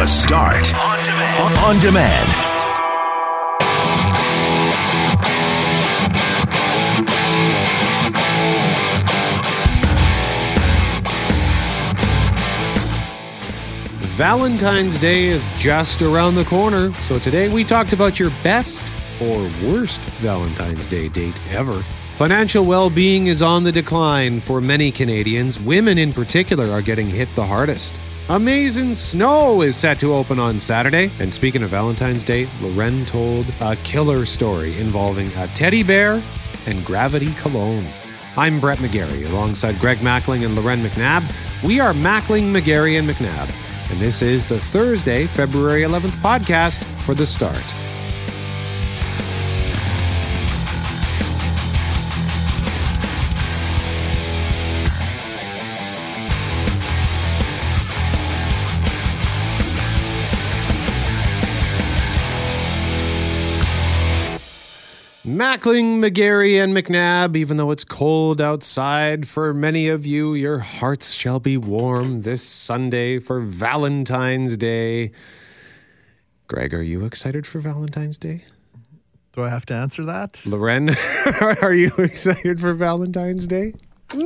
The Start on demand. On demand. Valentine's Day is just around the corner, so today we talked about your best or worst Valentine's Day date ever. Financial well being is on the decline for many Canadians. Women, in particular, are getting hit the hardest. A Maze In Snow is set to open on Saturday. And speaking of Valentine's Day, Lauren told a killer story involving a teddy bear and gravity cologne. I'm Brett McGarry alongside Greg Mackling and Lauren McNabb. We are Mackling, McGarry, and McNabb. And this is the Thursday, February 11th podcast for The Start. Mackling, McGarry, and McNabb, even though it's cold outside, for many of you, your hearts shall be warm this Sunday for Valentine's Day. Greg, are you excited for Valentine's Day? Do I have to answer that? Lauren, are you excited for Valentine's Day? Um,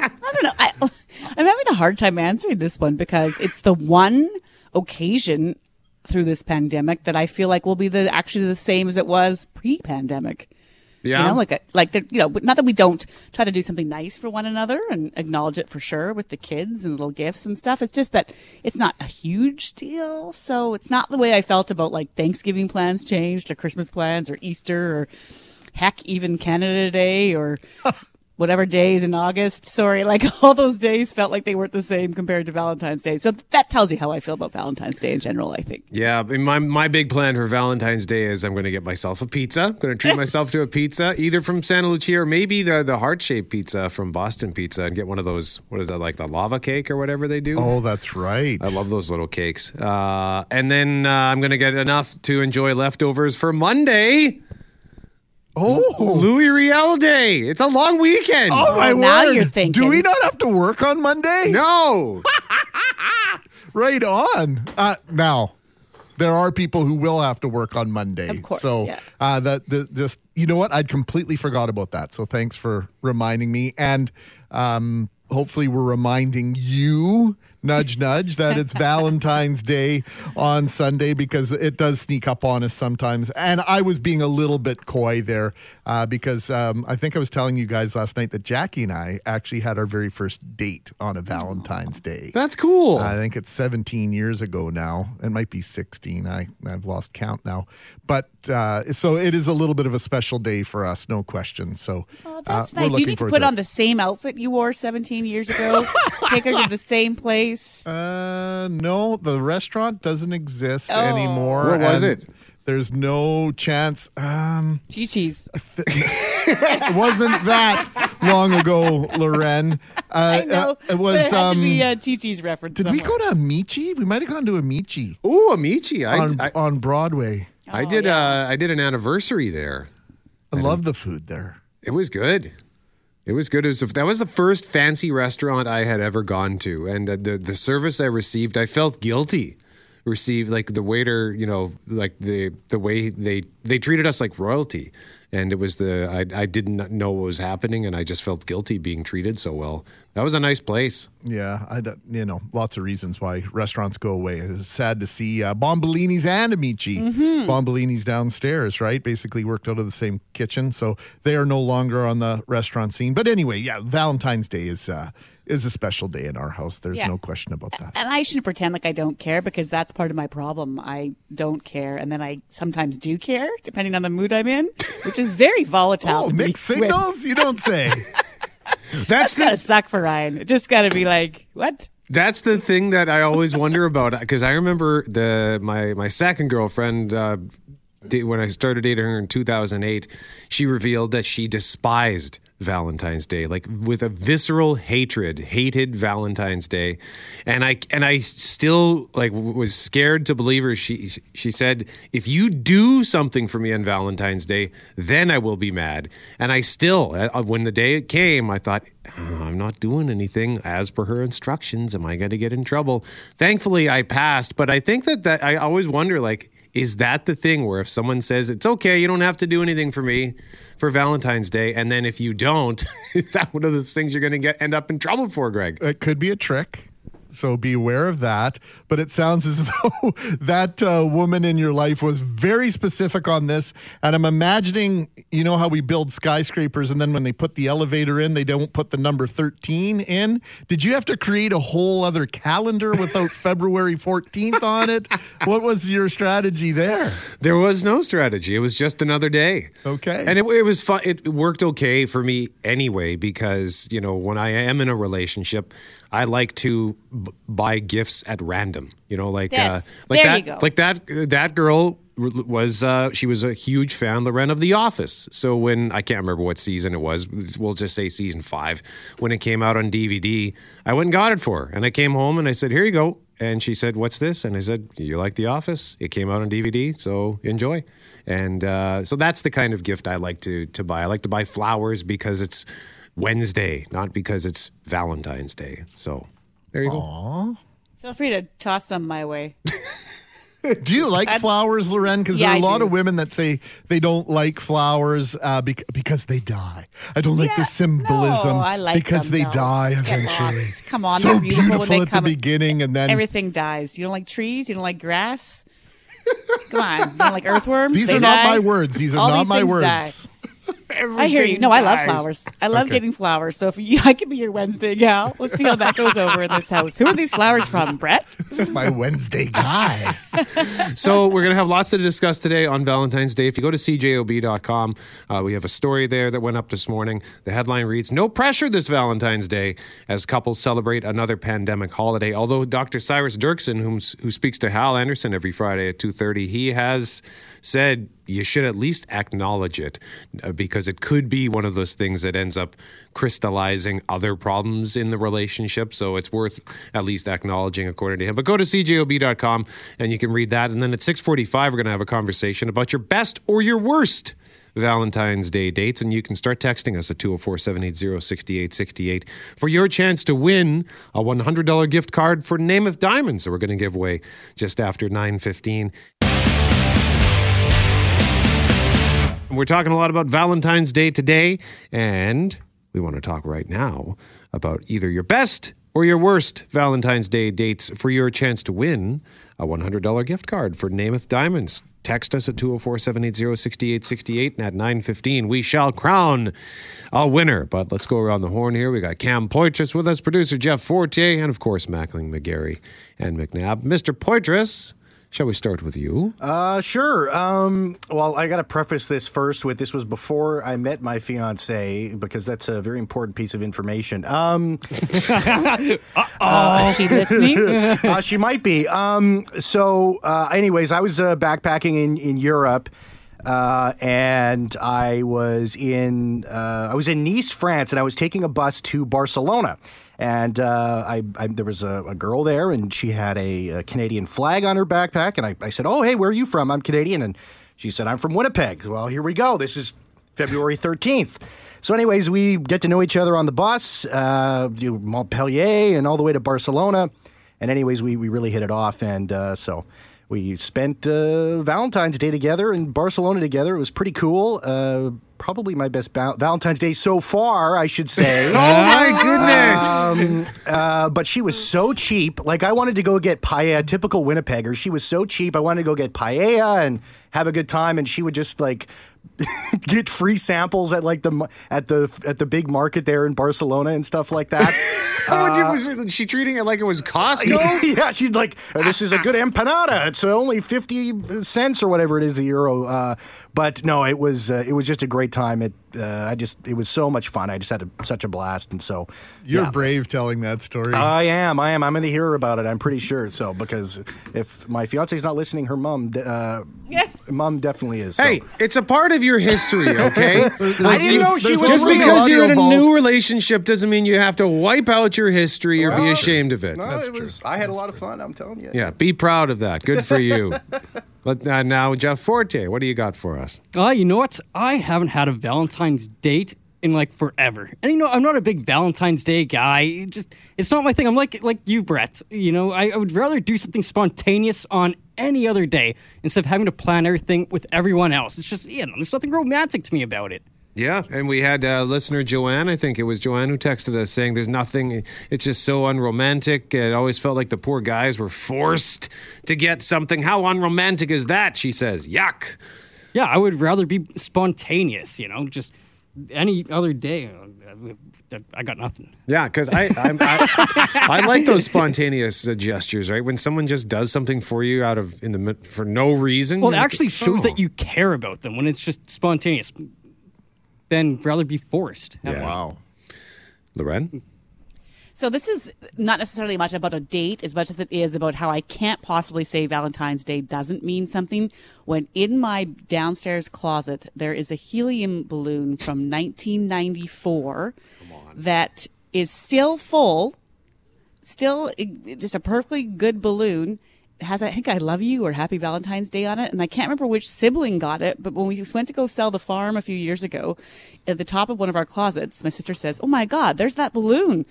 I don't know. I, I'm having a hard time answering this one because it's the one occasion through this pandemic that I feel like will be the actually the same as it was pre-pandemic. Yeah. You know, like a, like the, you know, not that we don't try to do something nice for one another and acknowledge it for sure with the kids and little gifts and stuff. It's just that it's not a huge deal. So it's not the way I felt about like Thanksgiving plans changed or Christmas plans or Easter or heck, even Canada Day or whatever days in August. Sorry, like all those days felt like they weren't the same compared to Valentine's Day. So that tells you how I feel about Valentine's Day in general, I think. Yeah, I mean, my my big plan for Valentine's Day is I'm going to get myself a pizza. I'm going to treat myself to a pizza, either from Santa Lucia or maybe the the heart shaped pizza from Boston Pizza, and get one of those. What is that like the lava cake or whatever they do? Oh, that's right. I love those little cakes. Uh, and then uh, I'm going to get enough to enjoy leftovers for Monday, Oh, Louis Riel Day. It's a long weekend. oh my now word! you're thinking. Do we not have to work on Monday? No. Right on. Uh, now, there are people who will have to work on Monday. Of course, So yeah. uh, that the, just you know what? I'd completely forgot about that. So thanks for reminding me. And um, hopefully, we're reminding you. Nudge, nudge, that it's Valentine's Day on Sunday because it does sneak up on us sometimes. And I was being a little bit coy there uh, because um, I think I was telling you guys last night that Jackie and I actually had our very first date on a Valentine's Day. That's cool. I think it's 17 years ago now. It might be 16. I, I've lost count now. But uh, so it is a little bit of a special day for us, no question. So Oh, that's uh, we're nice. You looking need to put it. on the same outfit you wore 17 years ago. Take her to the same place. Uh, no, the restaurant doesn't exist Oh. anymore. Where was and it? There's no chance. Um, Chi Chi's. it wasn't that long ago, Lauren. Uh, I know. uh, it was. There had Um, to be a Chi Chi's reference. did we somewhere. go to Amici? We might have gone to Amici Ooh, Amici. I, on, I, on Broadway. I Oh, did. yeah. Uh, I did an anniversary there. I love the food there. It was good. It was good. It was that was the first fancy restaurant I had ever gone to, and the the service I received, I felt guilty. Received like the waiter, you know, like the the way they they treated us like royalty, and it was the I I didn't know what was happening, and I just felt guilty being treated so well. That was a nice place. Yeah, I don't- you know lots of reasons why restaurants go away. It's sad to see uh, Bombolini's and Amici. Bombolini's downstairs, right? Basically worked out of the same kitchen, so they are no longer on the restaurant scene. But anyway, yeah, Valentine's Day is uh, is a special day in our house. There's Yeah. no question about that. And I shouldn't pretend like I don't care because that's part of my problem. I don't care, and then I sometimes do care, depending on the mood I'm in, which is very volatile. Oh, to mixed begin with. signals? You don't say. That's Gotta suck for Ryan. It just gotta be like, what? that's the thing that I always wonder about because I remember the my my second girlfriend. Uh, when I started dating her in 2008, she revealed that she despised Valentine's Day, like with a visceral hatred, hated Valentine's Day, and I and I still like was scared to believe her. She she said, "If you do something for me on Valentine's Day, then I will be mad." And I still, uh, when the day came, I thought, oh, "I'm not doing anything as per her instructions. Am I going to get in trouble?" Thankfully, I passed, but I think that that I always wonder, like is that the thing where if someone says it's okay, you don't have to do anything for me for Valentine's Day, and then if you don't, is that one of those things you're going to get end up in trouble for, Greg? It could be a trick. So be aware of that. But it sounds as though that uh, woman in your life was very specific on this. And I'm imagining, you know, how we build skyscrapers and then when they put the elevator in, they don't put the number 13 in. Did you have to create a whole other calendar without February 14th on it? What was your strategy there? There was no strategy. It was just another day. Okay. And it, it was fun. It worked okay for me anyway because, you know, when I am in a relationship, I like to b- buy gifts at random. You know, like Yes. uh, like There that, you go. like that that girl was uh, she was a huge fan, Lauren of The Office. So when I can't remember what season it was, we'll just say season five. When it came out on DVD, I went and got it for her, and I came home and I said, "Here you go." And she said, "What's this?" And I said, "You like The Office? It came out on DVD, so enjoy." And uh, so that's the kind of gift I like to to buy. I like to buy flowers because it's Wednesday, not because it's Valentine's Day. So there you go. Feel free to toss some my way. Do you like flowers, Lauren? Because Yeah, there are a I lot do. of women that say they don't like flowers uh, bec- because they die. I don't like the symbolism no, I like because them, they though. die eventually. Come on, so they're beautiful when they at come- the beginning, and then Everything dies. You don't like trees? You don't like grass? Come on. You don't like earthworms? these They are not my words. These are All not these my words. die. I hear you. No, I love flowers. I love Okay. getting flowers. So if you, I could be your Wednesday gal. Let's see how that goes over in this house. Who are these flowers from, Brett? It's my Wednesday guy. so we're going to have lots to discuss today on Valentine's Day. If you go to cjob.com, uh, we have a story there that went up this morning. The headline reads, No pressure this Valentine's Day as couples celebrate another pandemic holiday. Although Dr. Cyrus Dirksen, whom, who speaks to Hal Anderson every Friday at 2.30, he has said you should at least acknowledge it uh, because it could be one of those things that ends up crystallizing other problems in the relationship. So it's worth at least acknowledging, according to him. But go to cjob.com and you can read that. And then at 6:45, we're going to have a conversation about your best or your worst. Valentine's Day dates, and you can start texting us at 204 780 6868 for your chance to win a $100 gift card for Namath Diamonds that we're going to give away just after 915. We're talking a lot about Valentine's Day today, and we want to talk right now about either your best or your worst Valentine's Day dates for your chance to win a $100 gift card for Namath Diamonds. Text us at 204 780 6868, and at 915, we shall crown a winner. But let's go around the horn here. We got Cam Poitras with us, producer Jeff Forte, and of course, Mackling, McGarry, and McNabb. Mr. Poitras, shall we start with you? Uh, sure. Um, well, I got to preface this first with this was before I met my fiance because that's a very important piece of information. Um, Oh, is she listening? uh, she might be. Um, so, uh, anyways, I was uh, backpacking in in Europe. Uh, and I was in uh, I was in Nice, France, and I was taking a bus to Barcelona. And uh, I, I there was a, a girl there, and she had a, a Canadian flag on her backpack. And I, I said, "Oh, hey, where are you from? I'm Canadian." And she said, "I'm from Winnipeg." Well, here we go. This is February 13th. So, anyways, we get to know each other on the bus, uh, Montpellier, and all the way to Barcelona. And anyways, we, we really hit it off, and uh, so we spent uh, Valentine's Day together in Barcelona together. It was pretty cool. Uh, probably my best ba- Valentine's Day so far, I should say. Oh, my goodness! Um, uh, but she was so cheap. Like I wanted to go get paella, typical Winnipegger. She was so cheap. I wanted to go get paella and have a good time, and she would just like get free samples at like the at the at the big market there in Barcelona and stuff like that. Did- was she treating it like it was Costco? yeah, she'd like, "Oh, this is a good empanada. It's uh, only fifty cents or whatever it is a euro. Uh, but no, it was uh, it was just a great time. It uh, I just it was so much fun. I just had a, such a blast, and so You're yeah. brave telling that story. I am. I am. I'm going to hear about it. I'm pretty sure. So because if my fiance's not listening, her mom, de- uh, mom definitely is. So. Hey, it's a part of your history, okay? I didn't know she was Just only real. because you're in a audio new relationship doesn't mean you have to wipe out your history or be Well, ashamed of it. No, it was. I had a lot of fun. I'm telling you. Yeah, be proud of that. Good for you. but uh, now, Jeff Forte, what do you got for us? Uh, you know what? I haven't had a Valentine's date in like forever. And you know, I'm not a big Valentine's Day guy. It just it's not my thing. I'm like like you, Brett. You know, I, I would rather do something spontaneous on any other day instead of having to plan everything with everyone else. It's just you know, there's nothing romantic to me about it. Yeah, and we had uh, listener Joanne. I think it was Joanne who texted us saying, "There's nothing. It's just so unromantic. It always felt like the poor guys were forced to get something. How unromantic is that?" She says, "Yuck." Yeah, I would rather be spontaneous. You know, just any other day. uh, I got nothing. Yeah, because I, I'm- I I like those spontaneous uh, gestures, right? When someone just does something for you out of in the for no reason. Well, it actually shows oh. that you care about them when it's just spontaneous. Then rather be forced. Yeah. wow. Lauren. So this is not necessarily much about a date as much as it is about how I can't possibly say Valentine's Day doesn't mean something when in my downstairs closet there is a helium balloon from 1994 that is still full, still eh, just a perfectly good balloon. Has I think I love you or Happy Valentine's Day on it, and I can't remember which sibling got it. But when we went to go sell the farm a few years ago, at the top of one of our closets, my sister says, "Oh my God, there's that balloon."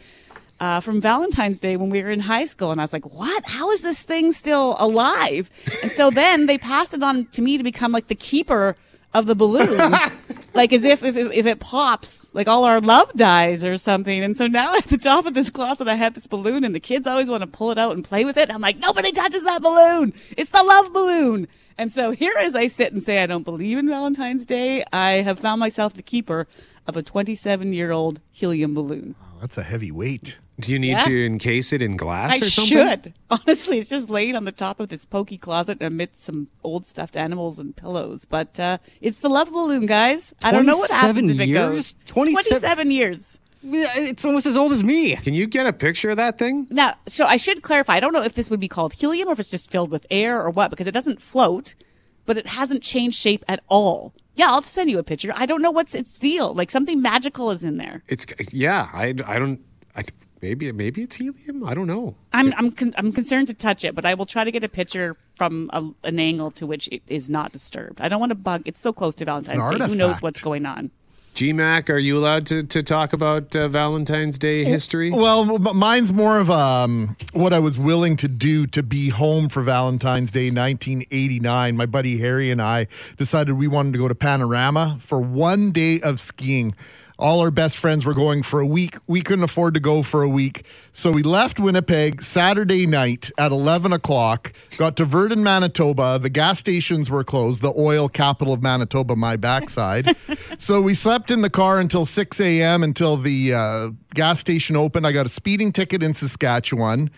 uh, from Valentine's Day when we were in high school. And I was like, what? How is this thing still alive? And so then they passed it on to me to become like the keeper of the balloon. like as if, if, if it pops, like all our love dies or something. And so now at the top of this closet, I have this balloon and the kids always want to pull it out and play with it. I'm like, nobody touches that balloon. It's the love balloon. And so here as I sit and say I don't believe in Valentine's Day, I have found myself the keeper of a 27 year old helium balloon. That's a heavy weight. Do you need Yeah. to encase it in glass I or something? should. Honestly, it's just laying on the top of this pokey closet amidst some old stuffed animals and pillows. But uh, it's the love balloon, guys. I don't know what happens 27 if it years? goes. 27 27 years. It's almost as old as me. Can you get a picture of that thing? Now, so I should clarify. I don't know if this would be called helium or if it's just filled with air or what, because it doesn't float, but it hasn't changed shape at all. Yeah, I'll send you a picture. I don't know what's its deal. Like something magical is in there. It's yeah. I, I don't. I maybe maybe it's helium. I don't know. I'm I'm con- I'm concerned to touch it, but I will try to get a picture from a, an angle to which it is not disturbed. I don't want to bug. It's so close to Valentine's Day. Who knows what's going on? GMAC, are you allowed to, to talk about uh, Valentine's Day history? Well, mine's more of um, what I was willing to do to be home for Valentine's Day 1989. My buddy Harry and I decided we wanted to go to Panorama for one day of skiing. All our best friends were going for a week. We couldn't afford to go for a week. So we left Winnipeg Saturday night at 11 o'clock, got to Virden, Manitoba. The gas stations were closed, the oil capital of Manitoba, my backside. so we slept in the car until 6 a.m. until the uh, gas station opened. I got a speeding ticket in Saskatchewan.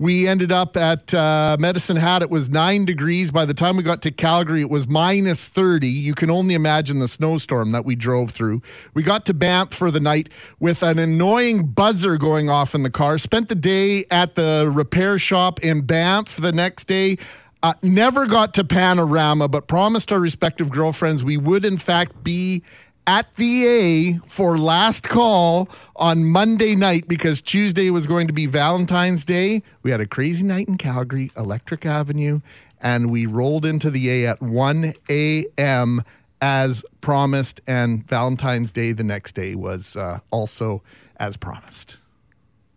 We ended up at uh, Medicine Hat. It was nine degrees. By the time we got to Calgary, it was minus 30. You can only imagine the snowstorm that we drove through. We got to Banff for the night with an annoying buzzer going off in the car. Spent the day at the repair shop in Banff the next day. Uh, never got to Panorama, but promised our respective girlfriends we would, in fact, be at the A for last call on Monday night because Tuesday was going to be Valentine's Day. We had a crazy night in Calgary, Electric Avenue, and we rolled into the A at 1 a.m. as promised. And Valentine's Day the next day was uh, also as promised.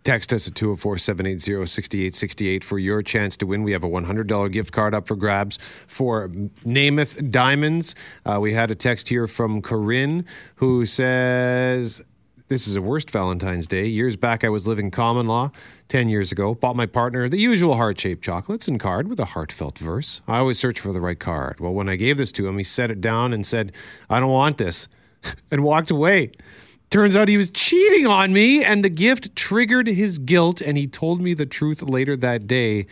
Text us at 204 780 6868 for your chance to win. We have a $100 gift card up for grabs for Namath Diamonds. Uh, we had a text here from Corinne who says, This is a worst Valentine's Day. Years back, I was living common law. 10 years ago, bought my partner the usual heart shaped chocolates and card with a heartfelt verse. I always search for the right card. Well, when I gave this to him, he set it down and said, I don't want this, and walked away. Turns out he was cheating on me, and the gift triggered his guilt, and he told me the truth later that day.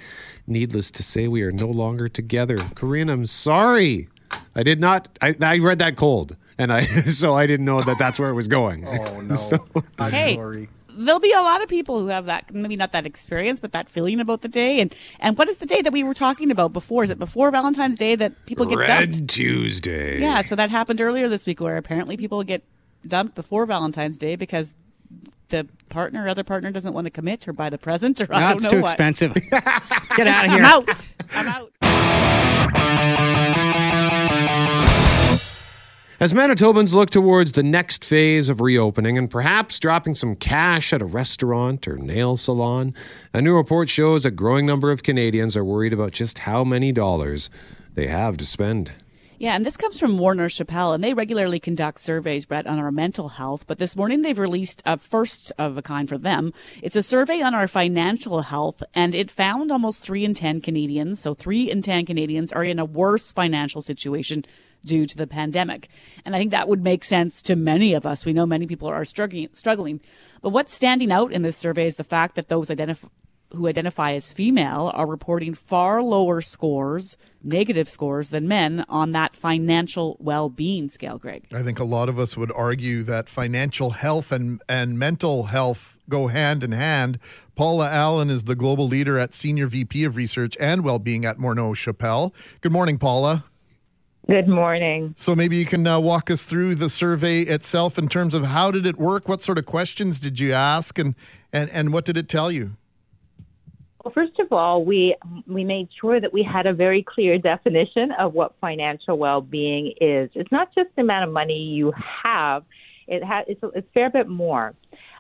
Needless to say, we are no longer together. Corinne, I'm sorry. I did not, I, I read that cold. and I so I didn't know that that's where it was going. Oh no, I'm Hey. sorry. There'll be a lot of people who have that, maybe not that experience, but that feeling about the day. And and what is the day that we were talking about before? Is it before Valentine's Day that people get Red dumped? Tuesday. Yeah, so that happened earlier this week, where apparently people get dumped before Valentine's Day because the partner, other partner, doesn't want to commit or buy the present, or I don't That's know too what. expensive. Get out of here. I'm here. out. I'm out. As Manitobans look towards the next phase of reopening and perhaps dropping some cash at a restaurant or nail salon, a new report shows a growing number of Canadians are worried about just how many dollars they have to spend. Yeah, and this comes from Morneau Shepell, and they regularly conduct surveys, Brett, on our mental health. But this morning they've released a first of a kind for them. It's a survey on our financial health, and it found almost three in 10 Canadians, so three in 10 Canadians are in a worse financial situation due to the pandemic. And I think that would make sense to many of us. We know many people are struggling, struggling. But what's standing out in this survey is the fact that those identify who identify as female are reporting far lower scores, negative scores, than men on that financial well-being scale, Greg. I think a lot of us would argue that financial health and, and mental health go hand in hand. Paula Allen is the global leader at Senior VP of Research and Wellbeing at Morneau Shepell. Good morning, Paula. Good morning. So maybe you can uh, walk us through the survey itself in terms of how did it work? What sort of questions did you ask, and and, and what did it tell you? Well, first of all, we we made sure that we had a very clear definition of what financial well-being is. It's not just the amount of money you have; it has it's a, it's a fair bit more.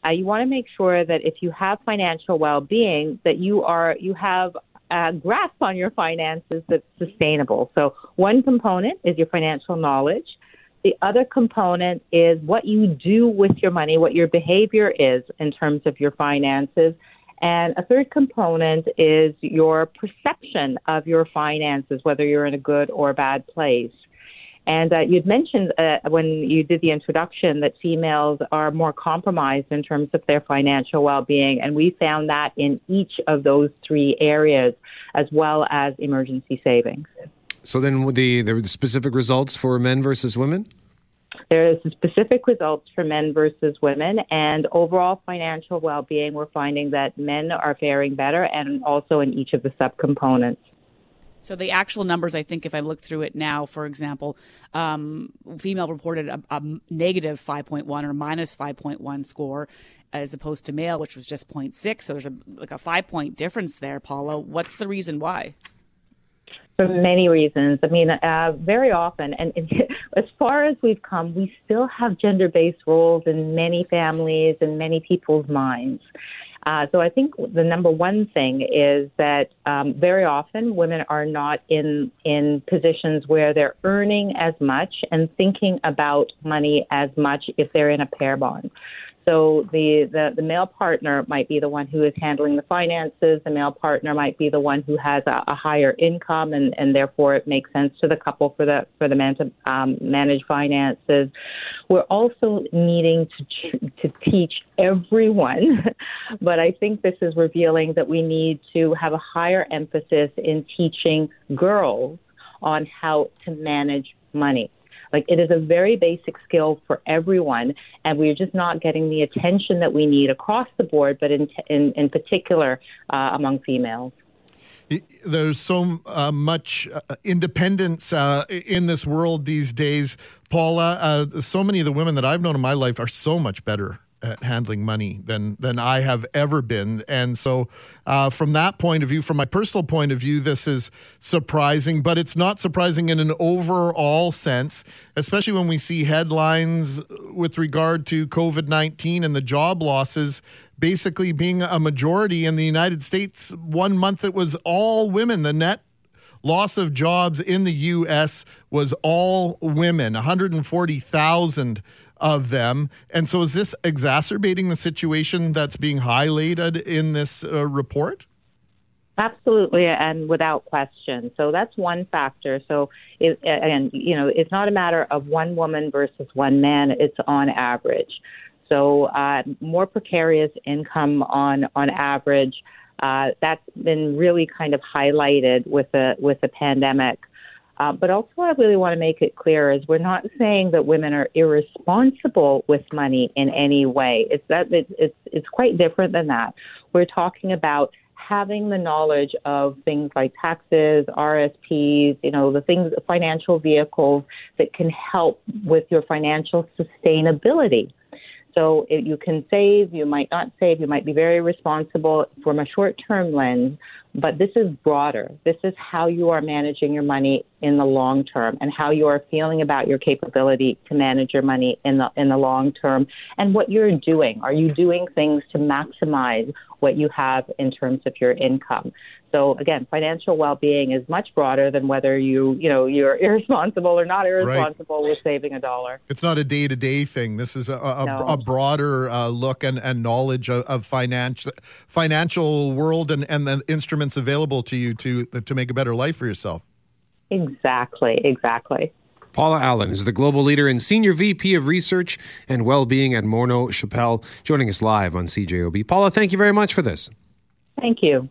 Uh, you want to make sure that if you have financial well-being, that you are you have a grasp on your finances that's sustainable. So, one component is your financial knowledge. The other component is what you do with your money, what your behavior is in terms of your finances. And a third component is your perception of your finances, whether you're in a good or a bad place. And uh, you'd mentioned uh, when you did the introduction that females are more compromised in terms of their financial well being. And we found that in each of those three areas, as well as emergency savings. So then the the specific results for men versus women? There is specific results for men versus women, and overall financial well being, we're finding that men are faring better and also in each of the subcomponents. So the actual numbers, I think, if I look through it now, for example, um, female reported a, a negative 5.1 or minus 5.1 score, as opposed to male, which was just 0.6. So there's a like a five point difference there, Paula. What's the reason why? For many reasons. I mean, uh, very often, and, and as far as we've come, we still have gender based roles in many families and many people's minds. Uh, so I think the number one thing is that um, very often women are not in in positions where they're earning as much and thinking about money as much if they're in a pair bond. So the, the, the male partner might be the one who is handling the finances. The male partner might be the one who has a, a higher income, and, and therefore it makes sense to the couple for the for the man to um, manage finances. We're also needing to to teach everyone, but I think this is revealing that we need to have a higher emphasis in teaching girls on how to manage money. Like it is a very basic skill for everyone, and we're just not getting the attention that we need across the board, but in in, in particular uh, among females. There's so uh, much uh, independence uh, in this world these days, Paula. Uh, so many of the women that I've known in my life are so much better at handling money than than I have ever been. And so, uh, from that point of view, from my personal point of view, this is surprising. But it's not surprising in an overall sense, especially when we see headlines with regard to COVID nineteen and the job losses. Basically, being a majority in the United States, one month it was all women. The net loss of jobs in the U.S. was all women, 140,000 of them. And so, is this exacerbating the situation that's being highlighted in this uh, report? Absolutely, and without question. So that's one factor. So, it, and you know, it's not a matter of one woman versus one man. It's on average. So, uh, more precarious income on on average. Uh, that's been really kind of highlighted with the with the pandemic. Uh, but also, I really want to make it clear is we're not saying that women are irresponsible with money in any way. It's that it's it's, it's quite different than that. We're talking about having the knowledge of things like taxes, RSPs, you know, the things, financial vehicles that can help with your financial sustainability. So you can save, you might not save, you might be very responsible from a short term lens, but this is broader. This is how you are managing your money in the long term and how you are feeling about your capability to manage your money in the in the long term and what you're doing. Are you doing things to maximize what you have in terms of your income? So again, financial well-being is much broader than whether you, you know, you're irresponsible or not irresponsible right. with saving a dollar. It's not a day-to-day thing. This is a, a, No. a broader uh, look and, and knowledge of, of financial financial world and, and the instruments available to you to to make a better life for yourself. Exactly, exactly. Paula Allen is the global leader and senior VP of research and well-being at Morneau Shepell, joining us live on CJOB. Paula, thank you very much for this. Thank you.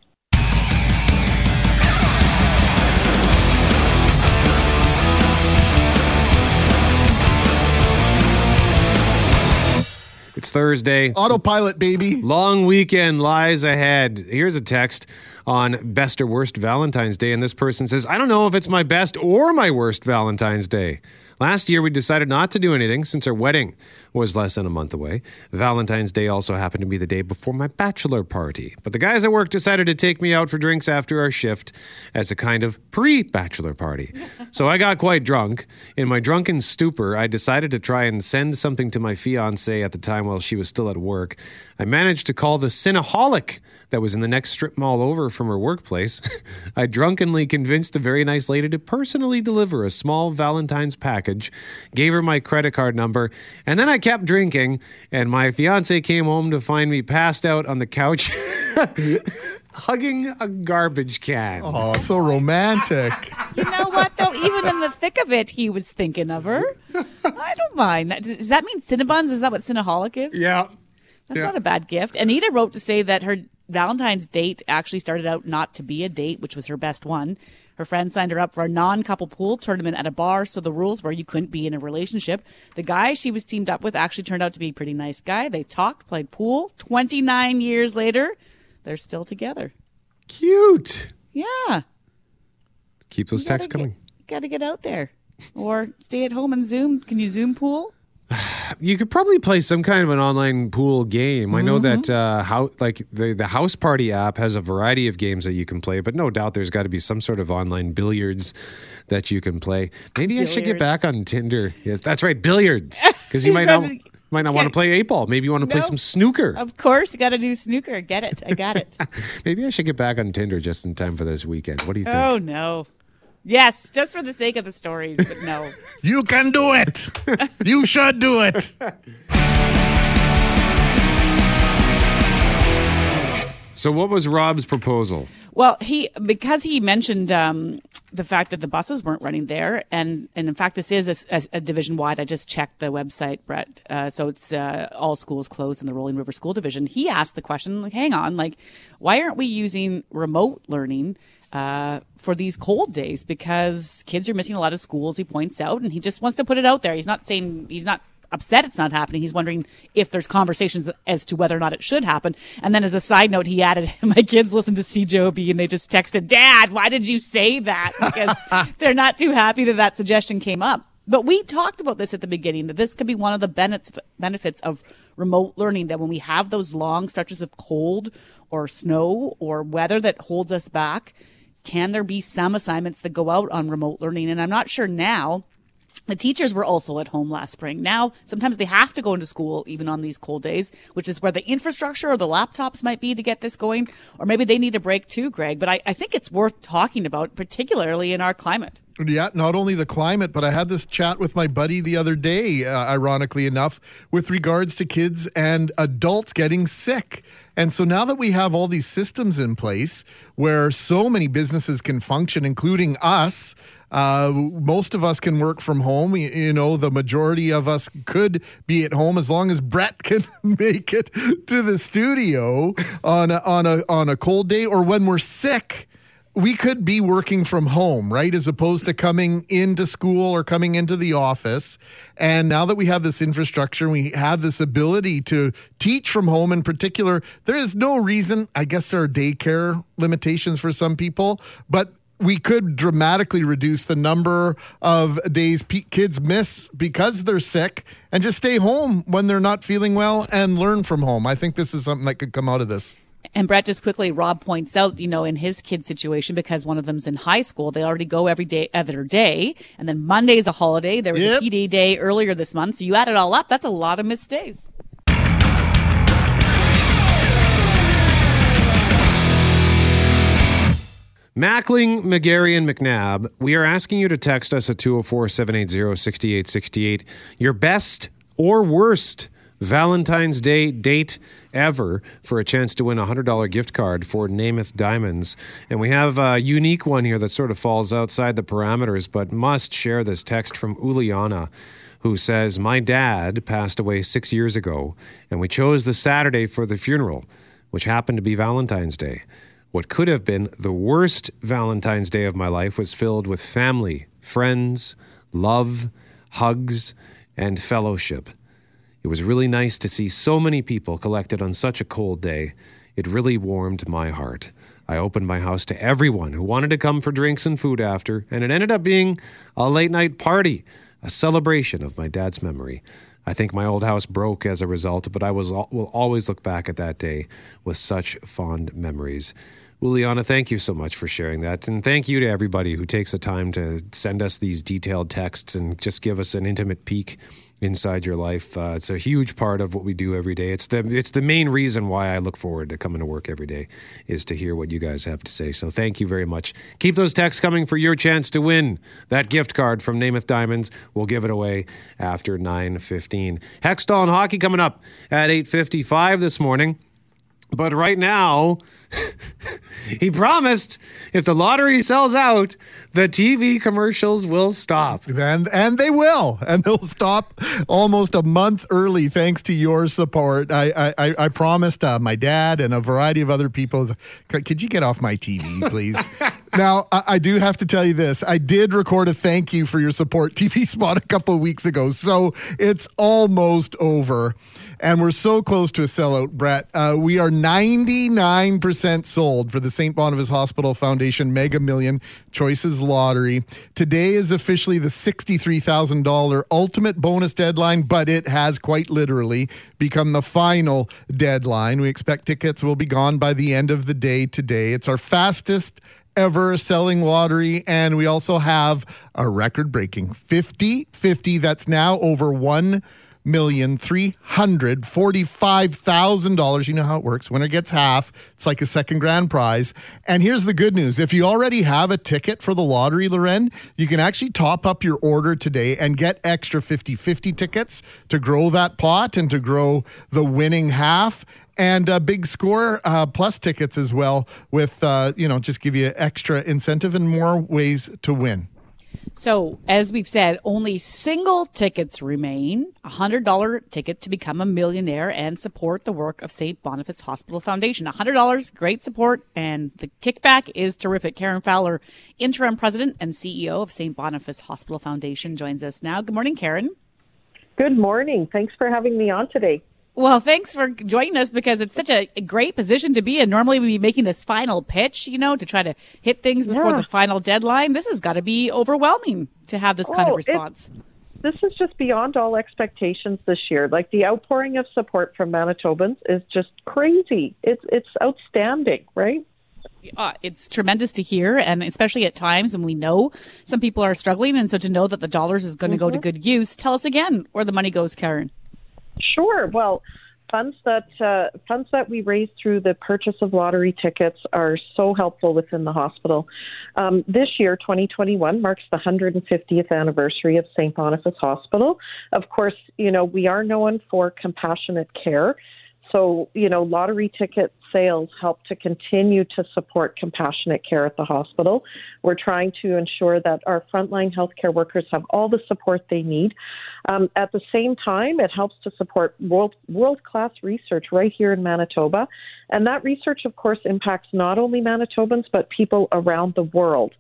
It's Thursday. Autopilot, baby. Long weekend lies ahead. Here's a text on best or worst Valentine's Day, and this person says, I don't know if it's my best or my worst Valentine's Day. Last year, we decided not to do anything since our wedding was less than a month away. Valentine's Day also happened to be the day before my bachelor party. But the guys at work decided to take me out for drinks after our shift as a kind of pre bachelor party. so I got quite drunk. In my drunken stupor, I decided to try and send something to my fiance at the time while she was still at work. I managed to call the Cinnaholic that was in the next strip mall over from her workplace. I drunkenly convinced a very nice lady to personally deliver a small Valentine's package, gave her my credit card number, and then I kept drinking. And my fiance came home to find me passed out on the couch, hugging a garbage can. Oh, so romantic. You know what, though? Even in the thick of it, he was thinking of her. I don't mind. That- Does that mean Cinnabons? Is that what Cinnaholic is? Yeah. That's Yeah. not a bad gift. Anita wrote to say that her Valentine's date actually started out not to be a date, which was her best one. Her friend signed her up for a non couple pool tournament at a bar, so the rules were you couldn't be in a relationship. The guy she was teamed up with actually turned out to be a pretty nice guy. They talked, played pool. 29 years later, they're still together. Cute. Yeah. Keep those texts coming. Got to get out there. Or stay at home and Zoom. Can you Zoom pool? You could probably play some kind of an online pool game. I know Mm-hmm. that uh, how like the the House Party app has a variety of games that you can play, but no doubt there's got to be some sort of online billiards that you can play. Maybe I should get back on Tinder. Yes, that's right, billiards. Because you might not might not want to play eight ball. Maybe you want to play some snooker. Of course, you got to do snooker. Get it. I got it. Maybe I should get back on Tinder just in time for this weekend. What do you think? oh, no. Yes, just for the sake of the stories, but no. You can do it. you should do it. So, what was Rob's proposal? Well, he because he mentioned um, the fact that the buses weren't running there, and and in fact this is a, a, a division wide. I just checked the website, Brett. Uh, so it's uh, all schools closed in the Rolling River School Division. He asked the question, like, hang on, like, why aren't we using remote learning? Uh, for these cold days, because kids are missing a lot of schools, he points out, and he just wants to put it out there. He's not saying he's not upset it's not happening. He's wondering if there's conversations as to whether or not it should happen. And then as a side note, he added, my kids listen to CJOB and they just texted, Dad, why did you say that? Because they're not too happy that that suggestion came up. But we talked about this at the beginning, that this could be one of the benefits, benefits of remote learning, that when we have those long stretches of cold or snow or weather that holds us back, can there be some assignments that go out on remote learning? And I'm not sure now the teachers were also at home last spring. Now, sometimes they have to go into school even on these cold days, which is where the infrastructure or the laptops might be to get this going. Or maybe they need a break too, Greg. But I, I think it's worth talking about, particularly in our climate. Yeah, not only the climate, but I had this chat with my buddy the other day, uh, ironically enough, with regards to kids and adults getting sick. And so now that we have all these systems in place where so many businesses can function, including us, uh, most of us can work from home. You, you know, the majority of us could be at home as long as Brett can make it to the studio on a, on a on a cold day or when we're sick we could be working from home, right? As opposed to coming into school or coming into the office. And now that we have this infrastructure, we have this ability to teach from home in particular, there is no reason, I guess there are daycare limitations for some people, but we could dramatically reduce the number of days pe- kids miss because they're sick and just stay home when they're not feeling well and learn from home. I think this is something that could come out of this. And Brett, just quickly, Rob points out, you know, in his kid's situation, because one of them's in high school, they already go every day, other day. And then Monday is a holiday. There was Yep. a PD day earlier this month. So you add it all up, that's a lot of missed days. Mackling, McGarry, and McNabb, we are asking you to text us at 204 780 6868 your best or worst Valentine's Day date ever for a chance to win a $100 gift card for Namath Diamonds. And we have a unique one here that sort of falls outside the parameters, but must share this text from Uliana, who says, My dad passed away six years ago, and we chose the Saturday for the funeral, which happened to be Valentine's Day. What could have been the worst Valentine's Day of my life was filled with family, friends, love, hugs, and fellowship. It was really nice to see so many people collected on such a cold day. It really warmed my heart. I opened my house to everyone who wanted to come for drinks and food after, and it ended up being a late night party, a celebration of my dad's memory. I think my old house broke as a result, but I was, will always look back at that day with such fond memories. Uliana, thank you so much for sharing that. And thank you to everybody who takes the time to send us these detailed texts and just give us an intimate peek inside your life. Uh, it's a huge part of what we do every day. It's the it's the main reason why I look forward to coming to work every day is to hear what you guys have to say. So thank you very much. Keep those texts coming for your chance to win that gift card from Namath Diamonds. We'll give it away after 9:15. Hextall and hockey coming up at 8:55 this morning. But right now, he promised if the lottery sells out, the TV commercials will stop. And and they will, and they'll stop almost a month early thanks to your support. I I, I promised uh, my dad and a variety of other people. Could you get off my TV, please? now I, I do have to tell you this. I did record a thank you for your support TV spot a couple of weeks ago, so it's almost over. And we're so close to a sellout, Brett. Uh, we are 99% sold for the St. Boniface Hospital Foundation Mega Million Choices Lottery. Today is officially the $63,000 ultimate bonus deadline, but it has quite literally become the final deadline. We expect tickets will be gone by the end of the day today. It's our fastest ever selling lottery. And we also have a record breaking 50 50 that's now over one million three hundred forty-five thousand dollars. You know how it works. Winner gets half. It's like a second grand prize. And here's the good news: if you already have a ticket for the lottery, Lauren, you can actually top up your order today and get extra 50-50 tickets to grow that pot and to grow the winning half. And uh, big score uh, plus tickets as well, with uh, you know just give you extra incentive and more ways to win. So, as we've said, only single tickets remain. A $100 ticket to become a millionaire and support the work of St. Boniface Hospital Foundation. $100, great support, and the kickback is terrific. Karen Fowler, interim president and CEO of St. Boniface Hospital Foundation, joins us now. Good morning, Karen. Good morning. Thanks for having me on today. Well, thanks for joining us because it's such a great position to be in. Normally, we'd be making this final pitch, you know, to try to hit things before Yeah. the final deadline. This has got to be overwhelming to have this kind Oh, of it- response. This is just beyond all expectations this year. Like the outpouring of support from Manitobans is just crazy. It's it's outstanding, right? uh, it's tremendous to hear, and especially at times when we know some people are struggling, and so to know that the dollars is going to go to good use. Tell us again where the money goes, Karen. Sure. Well, funds that uh, funds that we raise through the purchase of lottery tickets are so helpful within the hospital. Um, this year, 2021, marks the 150th anniversary of St. Boniface Hospital. Of course, you know we are known for compassionate care. So, you know, lottery ticket sales help to continue to support compassionate care at the hospital. We're trying to ensure that our frontline healthcare workers have all the support they need. Um, at the same time, it helps to support world world class research right here in Manitoba, and that research, of course, impacts not only Manitobans but people around the world.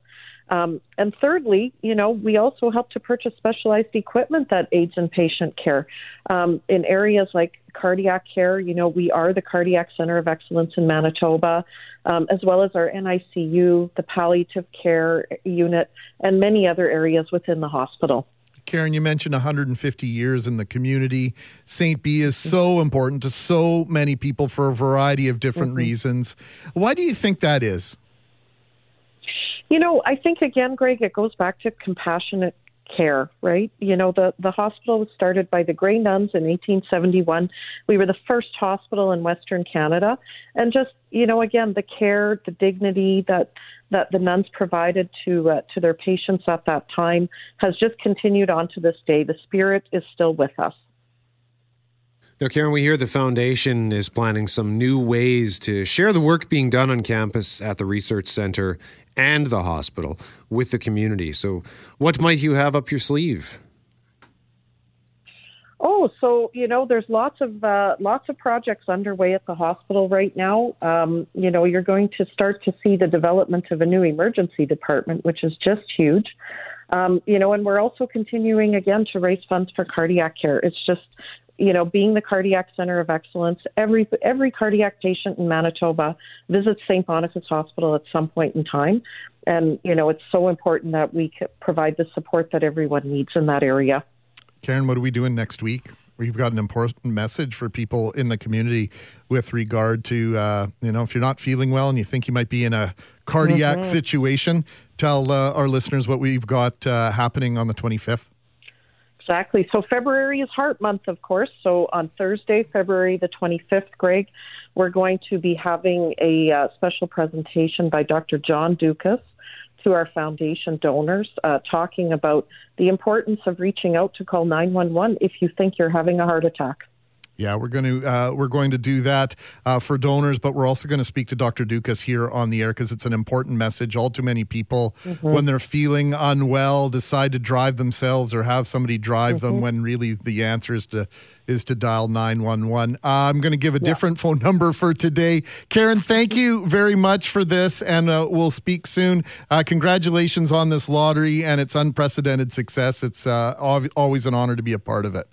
Um, and thirdly, you know, we also help to purchase specialized equipment that aids in patient care. Um, in areas like cardiac care, you know, we are the Cardiac Center of Excellence in Manitoba, um, as well as our NICU, the palliative care unit, and many other areas within the hospital. Karen, you mentioned 150 years in the community. St. B is so important to so many people for a variety of different Mm-hmm. reasons. Why do you think that is? You know, I think again, Greg, it goes back to compassionate care, right? You know, the, the hospital was started by the Grey Nuns in 1871. We were the first hospital in Western Canada. And just, you know, again, the care, the dignity that that the nuns provided to uh, to their patients at that time has just continued on to this day. The spirit is still with us. Now, Karen, we hear the foundation is planning some new ways to share the work being done on campus at the research center and the hospital with the community. So, what might you have up your sleeve? Oh, so you know, there's lots of uh, lots of projects underway at the hospital right now. Um, you know, you're going to start to see the development of a new emergency department, which is just huge. Um, you know, and we're also continuing again to raise funds for cardiac care. It's just, you know, being the cardiac center of excellence. Every every cardiac patient in Manitoba visits St. Boniface Hospital at some point in time, and you know, it's so important that we provide the support that everyone needs in that area. Karen, what are we doing next week? We've got an important message for people in the community with regard to, uh, you know, if you're not feeling well and you think you might be in a cardiac situation, tell uh, our listeners what we've got uh, happening on the 25th. Exactly. So February is Heart Month, of course. So on Thursday, February the 25th, Greg, we're going to be having a uh, special presentation by Dr. John Ducas to our foundation donors, uh, talking about the importance of reaching out to call 911 if you think you're having a heart attack. Yeah, we're going to uh, we're going to do that uh, for donors, but we're also going to speak to Dr. Ducas here on the air because it's an important message. All too many people, when they're feeling unwell, decide to drive themselves or have somebody drive them. When really the answer is to is to dial nine one one. I'm going to give a different phone number for today. Karen, thank you very much for this, and uh, we'll speak soon. Uh, congratulations on this lottery and its unprecedented success. It's uh, always an honor to be a part of it.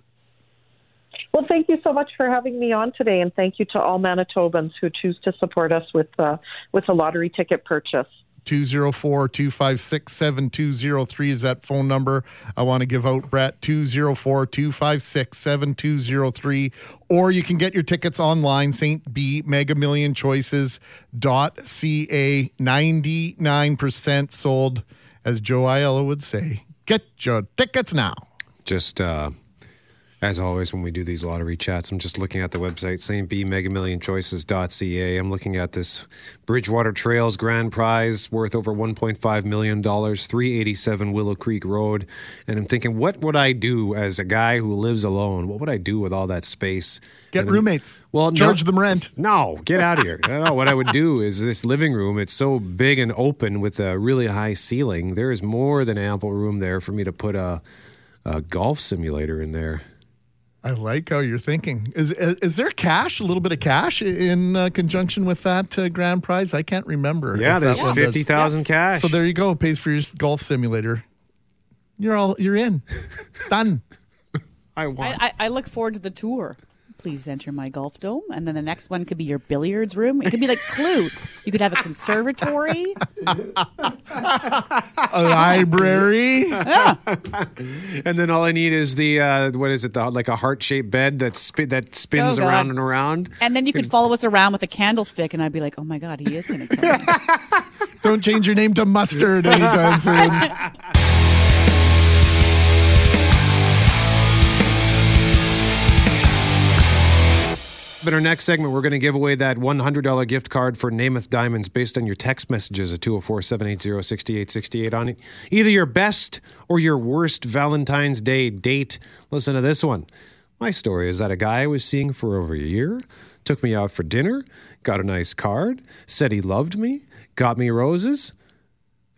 Well, thank you so much for having me on today, and thank you to all Manitobans who choose to support us with uh, with a lottery ticket purchase. 204 256 7203 is that phone number. I want to give out Brett 204 256 7203. Or you can get your tickets online, St. B Mega Million Choices dot ca 99% sold, as Joe Aiello would say. Get your tickets now. Just uh, as always, when we do these lottery chats, I'm just looking at the website, St. B megamillionchoices.ca. I'm looking at this Bridgewater Trails Grand Prize worth over $1.5 million, 387 Willow Creek Road. And I'm thinking, what would I do as a guy who lives alone? What would I do with all that space? Get then- roommates. Well, no- charge them rent. No, get out of here. I don't know what I would do is this living room. It's so big and open with a really high ceiling. There is more than ample room there for me to put a, a golf simulator in there. I like how you're thinking. Is, is is there cash, a little bit of cash in uh, conjunction with that uh, grand prize? I can't remember. Yeah, if that there's one does. fifty thousand cash. So there you go. Pays for your golf simulator. You're all you're in. Done. I want. I, I, I look forward to the tour. Please enter my golf dome, and then the next one could be your billiards room. It could be like Clue. You could have a conservatory. A library. and then all I need is the uh, what is it? The like a heart shaped bed that spin that spins Oh, God. around and around. And then you could follow us around with a candlestick, and I'd be like, oh my God, he is going to kill me. Don't change your name to mustard anytime soon. But our next segment, we're going to give away that $100 gift card for Namath Diamonds based on your text messages at 204 780 6868 on either your best or your worst Valentine's Day date. Listen to this one. My story is that a guy I was seeing for over a year took me out for dinner, got a nice card, said he loved me, got me roses,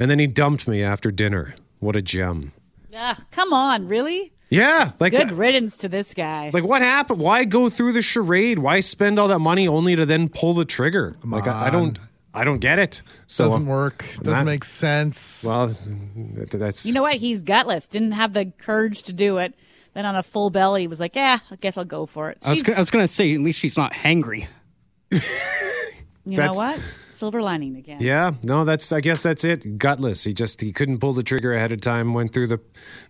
and then he dumped me after dinner. What a gem. Ugh, come on, really? Yeah, like Good riddance to this guy. like what happened? Why go through the charade? Why spend all that money only to then pull the trigger? like I, I don't I don't get it. So Doesn't work. Doesn't not- make sense. Well, that- that's you know what? He's gutless. Didn't have the courage to do it. Then on a full belly, was like, "Yeah, I guess I'll go for it." I was, I was gonna say at least she's not hangry. you know what? Silver lining again. Yeah, no, that's I guess that's it. Gutless. He just he couldn't pull the trigger ahead of time. Went through the.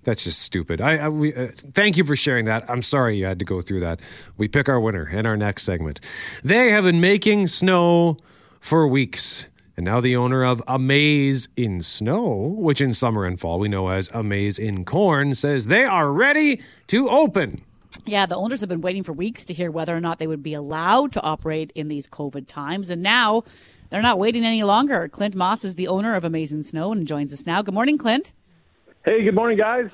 That's just stupid. I, I we, uh, thank you for sharing that. I'm sorry you had to go through that. We pick our winner in our next segment. They have been making snow for weeks. And now the owner of A Maze In Snow, which in summer and fall we know as A Maze In Corn, says they are ready to open. Yeah, the owners have been waiting for weeks to hear whether or not they would be allowed to operate in these COVID times, and now they're not waiting any longer. Clint Masse is the owner of A Maze In Snow and joins us now. Good morning, Clint. Hey, good morning, guys.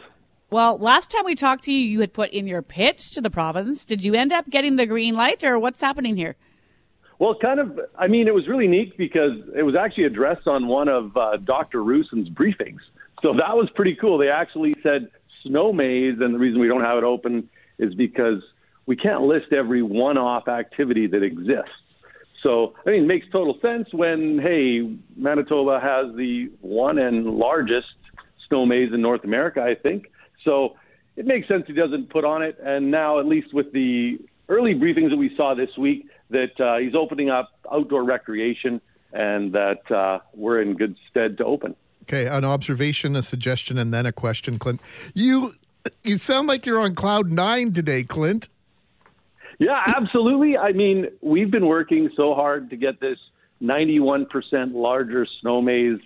Well, last time we talked to you, you had put in your pitch to the province. Did you end up getting the green light, or what's happening here? Well, kind of. I mean, it was really neat because it was actually addressed on one of uh, Dr. Roussin's briefings. So that was pretty cool. They actually said snow maze, and the reason we don't have it open is because we can't list every one-off activity that exists. So I mean, it makes total sense when hey, Manitoba has the one and largest snow maze in North America, I think. So it makes sense he doesn't put on it. And now, at least with the early briefings that we saw this week, that uh, he's opening up outdoor recreation and that uh, we're in good stead to open. Okay, an observation, a suggestion, and then a question, Clint. You you sound like you're on cloud nine today, Clint. Yeah, absolutely. I mean, we've been working so hard to get this 91% larger snow maze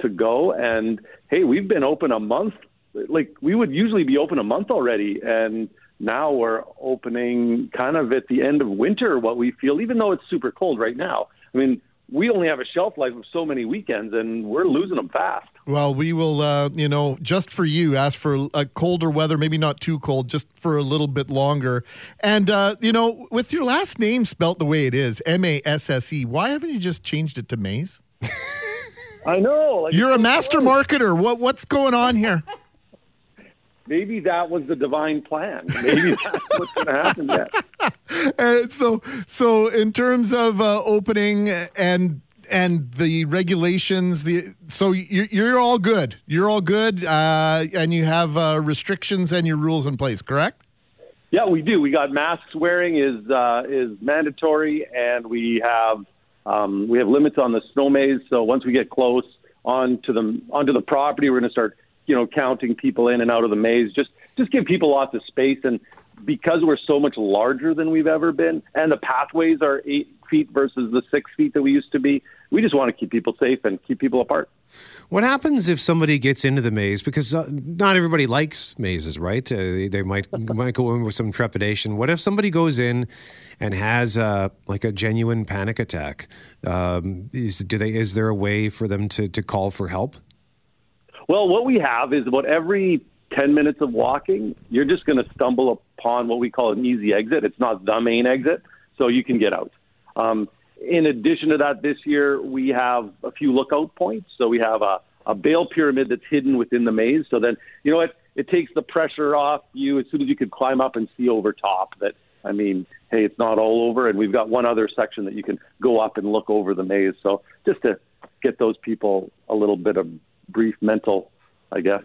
to go. And hey, we've been open a month. Like, we would usually be open a month already. And now we're opening kind of at the end of winter, what we feel, even though it's super cold right now. I mean, we only have a shelf life of so many weekends, and we're losing them fast. Well, we will, uh, you know, just for you, ask for a colder weather, maybe not too cold, just for a little bit longer. And, uh, you know, with your last name spelt the way it is, M A S S E, why haven't you just changed it to Maze? I know. Like, You're a master marketer. What What's going on here? Maybe that was the divine plan. Maybe that's what's going to happen yet. Uh, so, so in terms of uh, opening and and the regulations, the so you're, you're all good. You're all good, uh, and you have uh, restrictions and your rules in place, correct? Yeah, we do. We got masks wearing is uh, is mandatory, and we have um, we have limits on the snow maze. So once we get close onto the onto the property, we're going to start you know counting people in and out of the maze. Just just give people lots of space, and because we're so much larger than we've ever been, and the pathways are eight feet versus the six feet that we used to be, we just want to keep people safe and keep people apart. What happens if somebody gets into the maze? Because uh, not everybody likes mazes, right? Uh, they, they might might go in with some trepidation. What if somebody goes in and has uh, like a genuine panic attack? Um, is do they is there a way for them to to call for help? Well, what we have is about every 10 minutes of walking, you're just going to stumble upon what we call an easy exit. It's not the main exit, so you can get out. Um, in addition to that, this year we have a few lookout points. So we have a, a bale pyramid that's hidden within the maze. So then, you know what? It takes the pressure off you as soon as you could climb up and see over top that, I mean, hey, it's not all over. And we've got one other section that you can go up and look over the maze. So just to get those people a little bit of brief mental, I guess.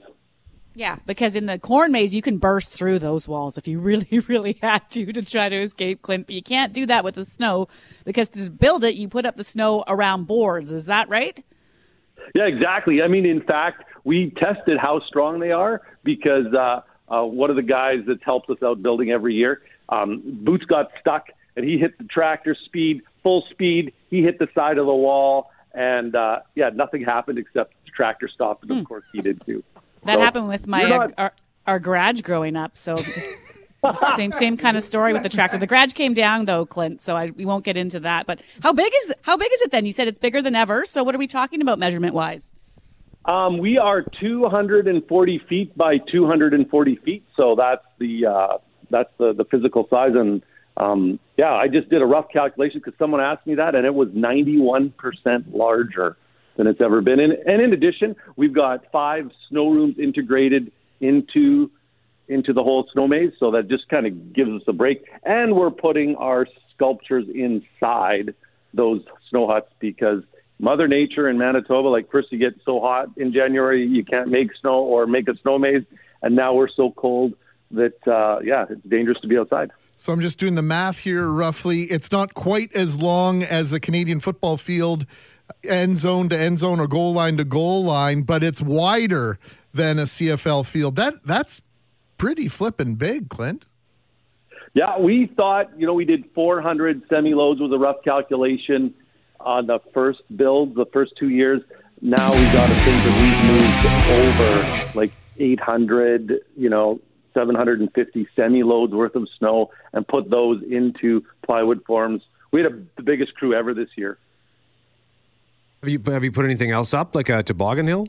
Yeah, because in the corn maze, you can burst through those walls if you really, really had to to try to escape Clint. But you can't do that with the snow because to build it, you put up the snow around boards. Is that right? Yeah, exactly. I mean, in fact, we tested how strong they are because uh, uh, one of the guys that's helped us out building every year, um, Boots got stuck and he hit the tractor speed, full speed. He hit the side of the wall, and uh, yeah, nothing happened except the tractor stopped, and of course he did too. That So, happened with my not- our, our garage growing up. So just same same kind of story with the tractor. The garage came down though, Clint. So I, we won't get into that. But how big is how big is it then? You said it's bigger than ever. So what are we talking about measurement wise? Um, we are 240 feet by 240 feet, so that's the uh, that's the, the physical size, and um, yeah, I just did a rough calculation because someone asked me that, and it was 91% larger than it's ever been. And, and in addition, we've got five snow rooms integrated into into the whole snow maze, so that just kind of gives us a break. And we're putting our sculptures inside those snow huts because Mother Nature in Manitoba, like first you get so hot in January you can't make snow or make a snow maze, and now we're so cold that uh, yeah, it's dangerous to be outside. So I'm just doing the math here roughly. It's not quite as long as a Canadian football field, end zone to end zone or goal line to goal line, but it's wider than a CFL field. That that's pretty flippin' big, Clint. Yeah, we thought, you know, we did 400 semi loads was a rough calculation on the first build, the first two years. Now we got to think that we've moved over like 800, you know, 750 semi loads worth of snow and put those into plywood forms. We had a, the biggest crew ever this year. Have you have you put anything else up like a toboggan hill?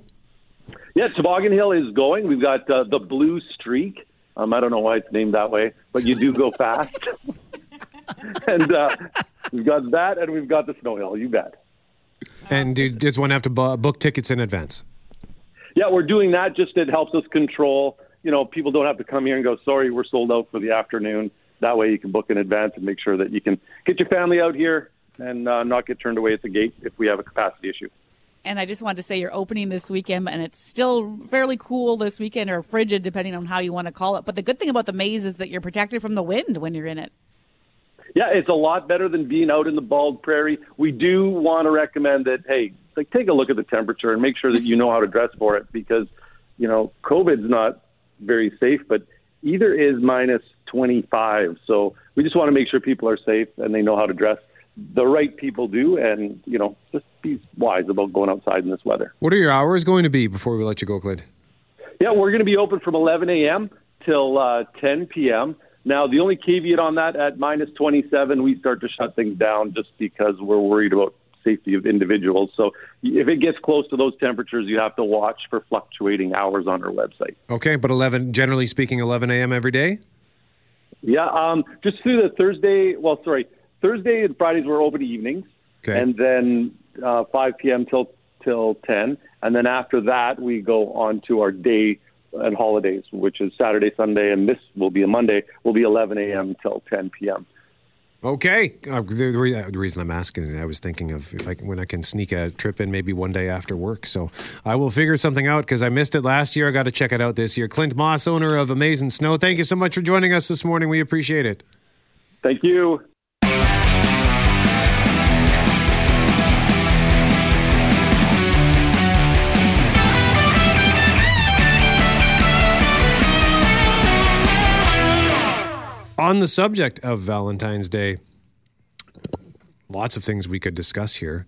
Yeah, Toboggan Hill is going. We've got uh, the Blue Streak. Um, I don't know why it's named that way, but you do go fast. and uh, we've got that, and we've got the Snow Hill. You bet. And do, does one have to bu- book tickets in advance? Yeah, we're doing that. Just it helps us control. You know, people don't have to come here and go. Sorry, we're sold out for the afternoon. That way, you can book in advance and make sure that you can get your family out here and uh, not get turned away at the gate if we have a capacity issue. And I just wanted to say you're opening this weekend, and it's still fairly cool this weekend, or frigid, depending on how you want to call it. But the good thing about the maze is that you're protected from the wind when you're in it. Yeah, it's a lot better than being out in the bald prairie. We do want to recommend that, hey, like take a look at the temperature and make sure that you know how to dress for it because, you know, COVID's not very safe, but either is minus 25. So we just want to make sure people are safe and they know how to dress. The right people do, and you know, just be wise about going outside in this weather. What are your hours going to be before we let you go, Clint? Yeah, we're going to be open from 11 a.m. till uh, 10 p.m. Now, the only caveat on that, at minus 27, we start to shut things down just because we're worried about safety of individuals. So if it gets close to those temperatures, you have to watch for fluctuating hours on our website. Okay, but 11, generally speaking, 11 a.m. every day? Yeah, um, just through the Thursday, well, sorry, Thursday and Fridays we're open evenings, Okay. and then uh, 5 p.m. till till 10, and then after that we go on to our day and holidays, which is Saturday, Sunday, and this will be a Monday. Will be 11 a.m. till 10 p.m. Okay. Uh, the, the re- the reason I'm asking is I was thinking of if I can- when I can sneak a trip in maybe one day after work. So I will figure something out because I missed it last year. I got to check it out this year. Clint Masse, owner of A Maze In Snow. Thank you so much for joining us this morning. We appreciate it. Thank you. On the subject of Valentine's Day, lots of things we could discuss here.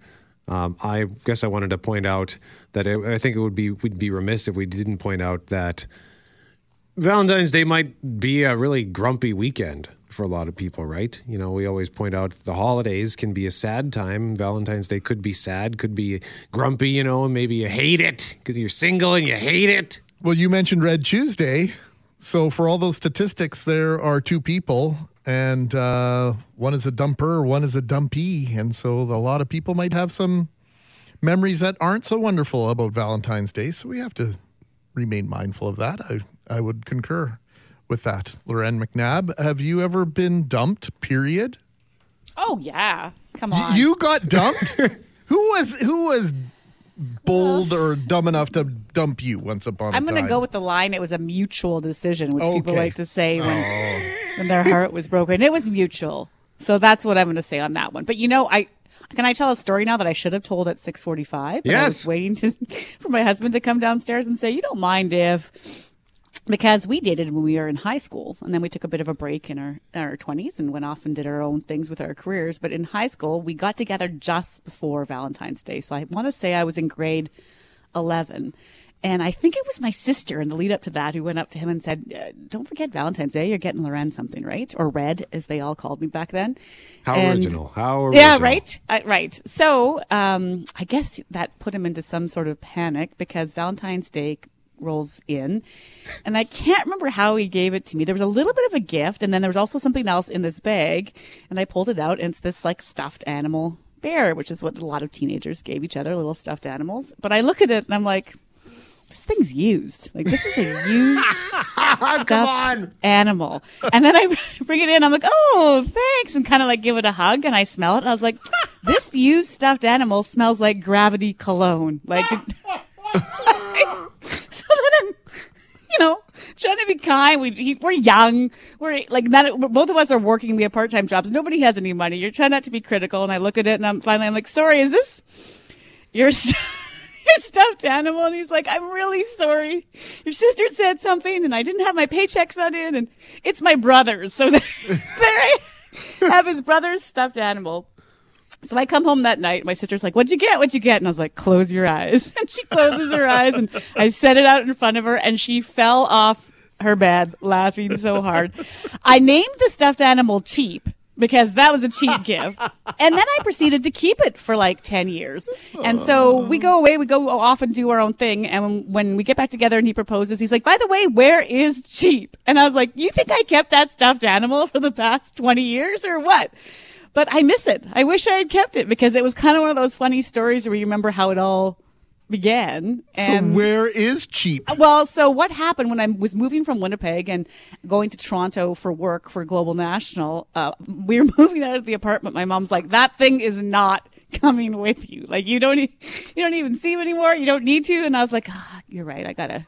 Um, I guess I wanted to point out that I think it would be we'd be remiss if we didn't point out that Valentine's Day might be a really grumpy weekend for a lot of people, right? You know, we always point out the holidays can be a sad time. Valentine's Day could be sad, could be grumpy, you know, and maybe you hate it because you're single and you hate it. Well, you mentioned Red Tuesday. So, for all those statistics, there are two people, and uh, one is a dumper, one is a dumpy. And so, a lot of people might have some memories that aren't so wonderful about Valentine's Day. So, we have to remain mindful of that. I, I would concur with that. Lauren McNab, have you ever been dumped, period? Oh yeah, come Y- on. You got dumped? who was who was bold or dumb enough to dump you once upon a time? I'm time? going to go with the line. It was a mutual decision, which people Okay. like to say when, oh. when their heart was broken. It was mutual. So that's what I'm going to say on that one. But you know, I can I tell a story now that I should have told at 6:45. but I Yes. was waiting to for my husband to come downstairs and say, "You don't mind if." Because we dated when we were in high school, and then we took a bit of a break in our in our twenties and went off and did our own things with our careers. But in high school, we got together just before Valentine's Day. So I want to say I was in grade 11. And I think it was my sister in the lead up to that who went up to him and said, uh, Don't forget Valentine's Day. You're getting Lauren something, right? Or Red, as they all called me back then. How And- original. How original. Yeah, right. Uh, right. So um, I guess that put him into some sort of panic because Valentine's Day rolls in. And I can't remember how he gave it to me. There was a little bit of a gift, and then there was also something else in this bag. And I pulled it out, and it's this like stuffed animal bear, which is what a lot of teenagers gave each other, little stuffed animals. But I look at it and I'm like, this thing's used. Like this is a used stuffed animal. And then I bring it in. I'm like, oh, thanks, and kind of like give it a hug. And I smell it. And I was like, this used stuffed animal smells like gravity cologne. Like, so then I'm, you know, trying to be kind. We he- we're young. We're like not, both of us are working. We have part time jobs. Nobody has any money. You're trying not to be critical. And I look at it and I'm finally I'm like, sorry, is this your your stuffed animal? And he's like, I'm really sorry. Your sister said something and I didn't have my paychecks on in and it's my brother's. So there, there I have his brother's stuffed animal. So I come home that night. My sister's like, "What'd you get? What'd you get?" And I was like, "Close your eyes." And she closes her eyes, and I set it out in front of her, and she fell off her bed laughing so hard. I named the stuffed animal Cheap because that was a cheap gift, and then I proceeded to keep it for like ten years. And so we go away, we go off and do our own thing. And when, we get back together, and he proposes, he's like, "By the way, where is Cheap?" And I was like, "You think I kept that stuffed animal for the past twenty years, or what?" But I miss it. I wish I had kept it because it was kind of one of those funny stories where you remember how it all began. So where is cheap? Well, so what happened when I was moving from Winnipeg and going to Toronto for work for Global National? Uh, we were moving out of the apartment. My mom's like, "That thing is not coming with you. Like you don't, e- you don't even see him anymore. You don't need to." And I was like, ah, "You're right. I gotta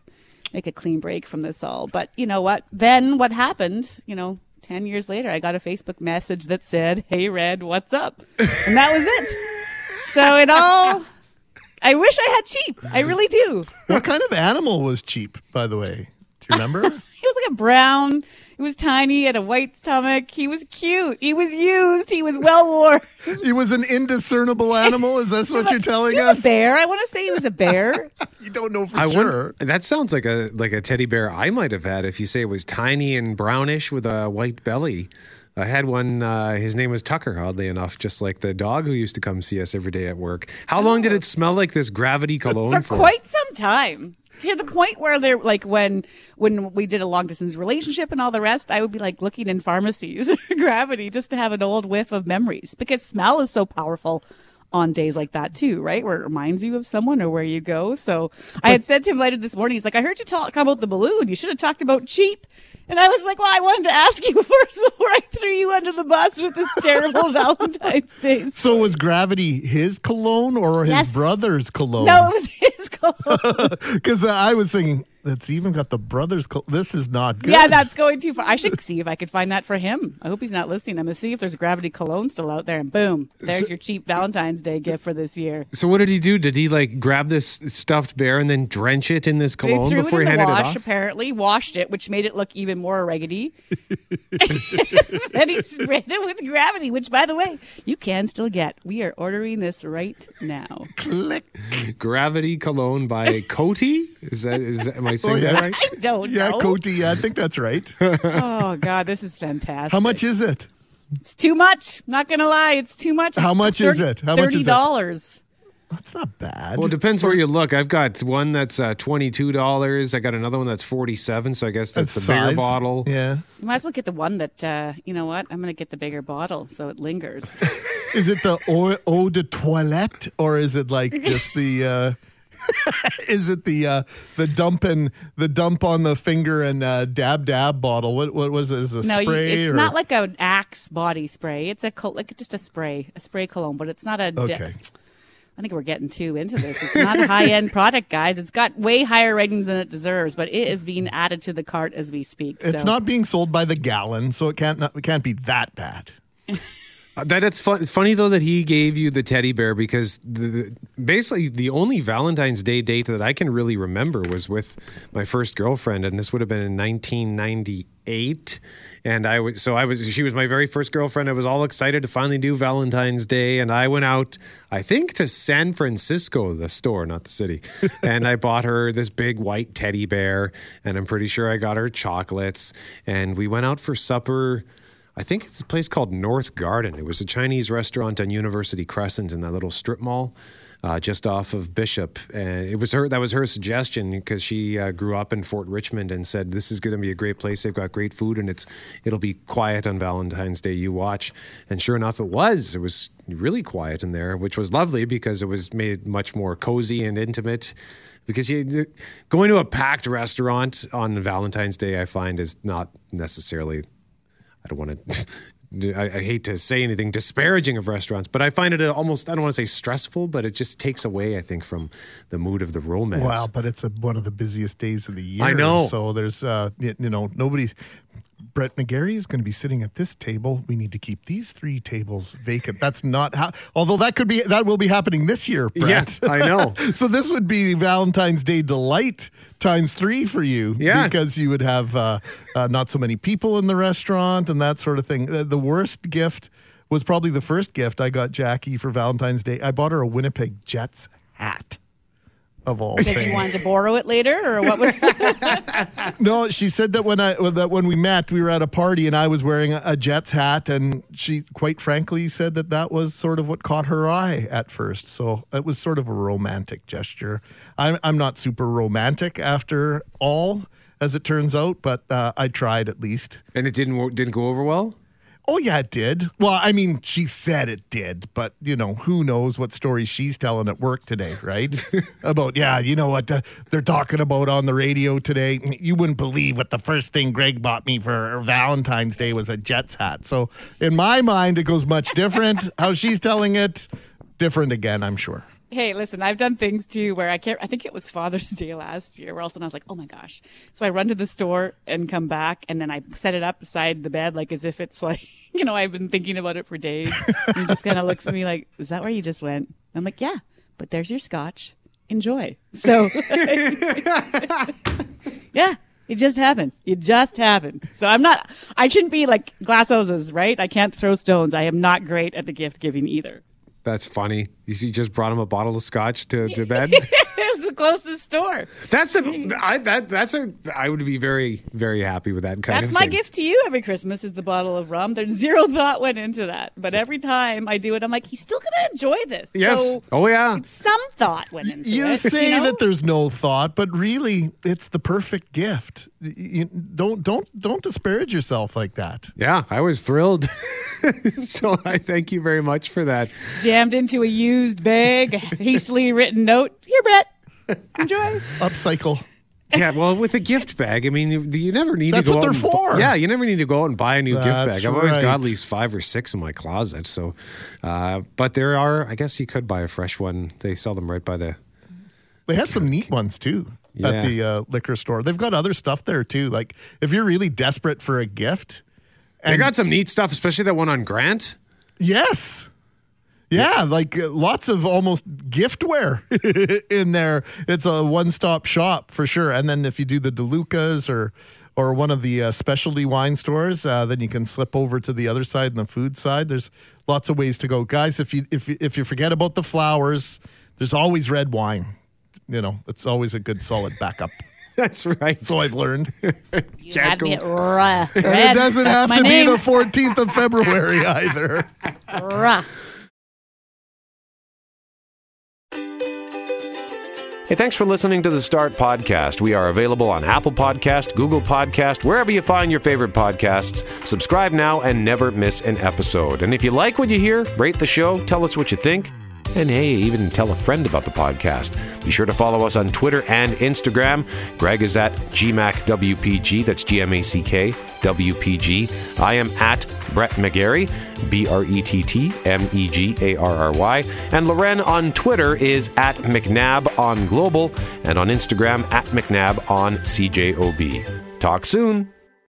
make a clean break from this all." But you know what? Then what happened? You know. 10 years later, I got a Facebook message that said, Hey, Red, what's up? And that was it. So it all, I wish I had cheap. I really do. What kind of animal was cheap, by the way? Do you remember? He was like a brown. He was tiny, had a white stomach. He was cute. He was used. He was well worn. he was an indiscernible animal. Is this what you're telling He was us? a bear. I want to say he was a bear. You don't know for I sure. wonder, that sounds like a like a teddy bear I might have had if you say it was tiny and brownish with a white belly. I had one. Uh, his name was Tucker. Oddly enough, just like the dog who used to come see us every day at work. How long did it smell like this gravity cologne for quite some time to the point where they're like when when we did a long distance relationship and all the rest i would be like looking in pharmacies gravity just to have an old whiff of memories because smell is so powerful on days like that too right where it reminds you of someone or where you go so i had said to him later this morning he's like i heard you talk about the balloon you should have talked about cheap and I was like, well, I wanted to ask you first before I threw you under the bus with this terrible Valentine's Day. So was Gravity his cologne or his Yes. brother's cologne? No, it was his Because uh, I was thinking, that's even got the brother's cologne. This is not good. Yeah, that's going too far. I should see if I could find that for him. I hope he's not listening. I'm gonna see if there's gravity cologne still out there, and boom, there's your cheap Valentine's Day gift for this year. So what did he do? Did he like grab this stuffed bear and then drench it in this cologne threw before it he the handed wash, it off? apparently, washed it, which made it look even more raggedy. and he sprayed it with gravity, which, by the way, you can still get. We are ordering this right now. Click. Gravity cologne by Coty. Is that is that, am I saying Oh, yeah. that right? I don't Yeah, know. Coty. Yeah, I think that's right. Oh God, this is fantastic. How much is it? It's too much. Not gonna lie, it's too much. How It's much is it? How much is it? Thirty dollars. That's not bad. Well, it depends where you look. I've got one that's uh, twenty two dollars. I got another one that's forty seven. So I guess that's, That's the bigger bottle. Yeah. You might as well get the one that uh, you know what? I'm gonna get the bigger bottle so it lingers. Is it the eau, eau de toilette or is it like just the? Uh, is it the uh, the dump and the dump on the finger and uh, dab dab bottle? What what was it? Is it a no, you, spray? it's or- not like an Axe body spray. It's a like just a spray, a spray cologne, but it's not a. de- Okay. I think we're getting too into this. It's not a high end product, guys. It's got way higher ratings than it deserves, but it is being added to the cart as we speak. It's so. not being sold by the gallon, so it can't not, it can't be that bad. Uh, That it's fun. It's funny though that he gave you the teddy bear because the, the, basically the only Valentine's Day date that I can really remember was with my first girlfriend, and this would have been in 1998. And I was so I was she was my very first girlfriend. I was all excited to finally do Valentine's Day, and I went out I think to San Francisco, the store, not the city, and I bought her this big white teddy bear, and I'm pretty sure I got her chocolates, and we went out for supper. I think it's a place called North Garden. It was a Chinese restaurant on University Crescent in that little strip mall. uh, just off of Bishop, and it was her that was her suggestion because she uh, grew up in Fort Richmond and said this is going to be a great place. They've got great food and it's it'll be quiet on Valentine's Day. You watch, and sure enough, it was. It was really quiet in there, which was lovely because it was made much more cozy and intimate. Because you, going to a packed restaurant on Valentine's Day, I find is not necessarily I don't want to. I, I hate to say anything disparaging of restaurants, but I find it almost, I don't want to say stressful, but it just takes away, I think, from the mood of the romance. Wow, but it's a, one of the busiest days of the year. I know. So there's, uh, y- you know, nobody's. Brett McGarry is going to be sitting at this table. We need to keep these three tables vacant. That's not how. Although that could be that will be happening this year, Brett. Yeah, I know. so this would be Valentine's Day delight times three for you. Yeah. because you would have uh, uh, not so many people in the restaurant and that sort of thing. Uh, the worst gift was probably the first gift I got Jackie for Valentine's Day. I bought her a Winnipeg Jets hat. Of all Because things. you wanted to borrow it later, or what was? No, she said that when I that when we met, we were at a party and I was wearing a Jets hat, and she quite frankly said that that was sort of what caught her eye at first. So it was sort of a romantic gesture. I'm I'm not super romantic after all, as it turns out, but uh, I tried at least. And it didn't wo- didn't go over well. Oh yeah, it did. Well, I mean, she said it did, but you know, who knows what story she's telling at work today, right? about yeah, you know what they're talking about on the radio today. You wouldn't believe what the first thing Greg bought me for Valentine's Day was a Jets hat. So in my mind, it goes much different. How she's telling it, different again, I'm sure. Hey, listen, I've done things too where I can't. I think it was Father's Day last year, where all of a sudden I was like, oh my gosh. So I run to the store and come back, and then I set it up beside the bed, like as if it's like, you know, I've been thinking about it for days. and he just kind of looks at me like, is that where you just went? I'm like, yeah, but there's your scotch. Enjoy. So, yeah. It just happened. It just happened. So I'm not, I shouldn't be like glass houses, right? I can't throw stones. I am not great at the gift giving either. That's funny. You just brought him a bottle of scotch to, to bed. it was the closest store. that's the I that that's a I would be very very happy with that kind That's of my thing. gift to you every Christmas is the bottle of rum. There's zero thought went into that. But every time I do it, I'm like, he's still going to enjoy this. Yes. So oh yeah. some thought went into You it. say you know? that there's no thought, but really, it's the perfect gift. You, don't don't don't disparage yourself like that. Yeah, I was thrilled. so I thank you very much for that. jammed into a used bag, hastily written note. Here, Brett. Enjoy. Upcycle. Yeah, well, with a gift bag, I mean, you, you never need That's to go what out they're and for. Yeah, you never need to go out and buy a new gift bag. I've always got at least five or six in my closet. So, uh, but there are, I guess you could buy a fresh one. They sell them right by the. They have some neat ones too Yeah. at the uh, liquor store. They've got other stuff there too. Like if you're really desperate for a gift, They and got some neat stuff, especially that one on Grant. yes, yeah, like uh, lots of almost giftware in there. It's a one-stop shop for sure. And then if you do the DeLucas or or one of the uh, specialty wine stores, uh, then you can slip over to the other side and the food side. There's lots of ways to go, guys. If you if you, if you forget about the flowers, there's always red wine. You know, it's always a good solid backup. That's right. So I've learned. You had me at raw. And it doesn't have to name. be the 14th of February either. Raw. Hey, thanks for listening to the Start Podcast. We are available on Apple Podcast, Google Podcast, wherever you find your favorite podcasts. Subscribe now and never miss an episode. And if you like what you hear, rate the show, tell us what you think. And hey, even tell a friend about the podcast. Be sure to follow us on Twitter and Instagram. Greg is at GMACWPG, that's G M A C K WPG. I am at Brett McGarry, B R E T T M E G A R R Y. And Lauren on Twitter is at McNab on Global and on Instagram at McNab on CJOB. Talk soon.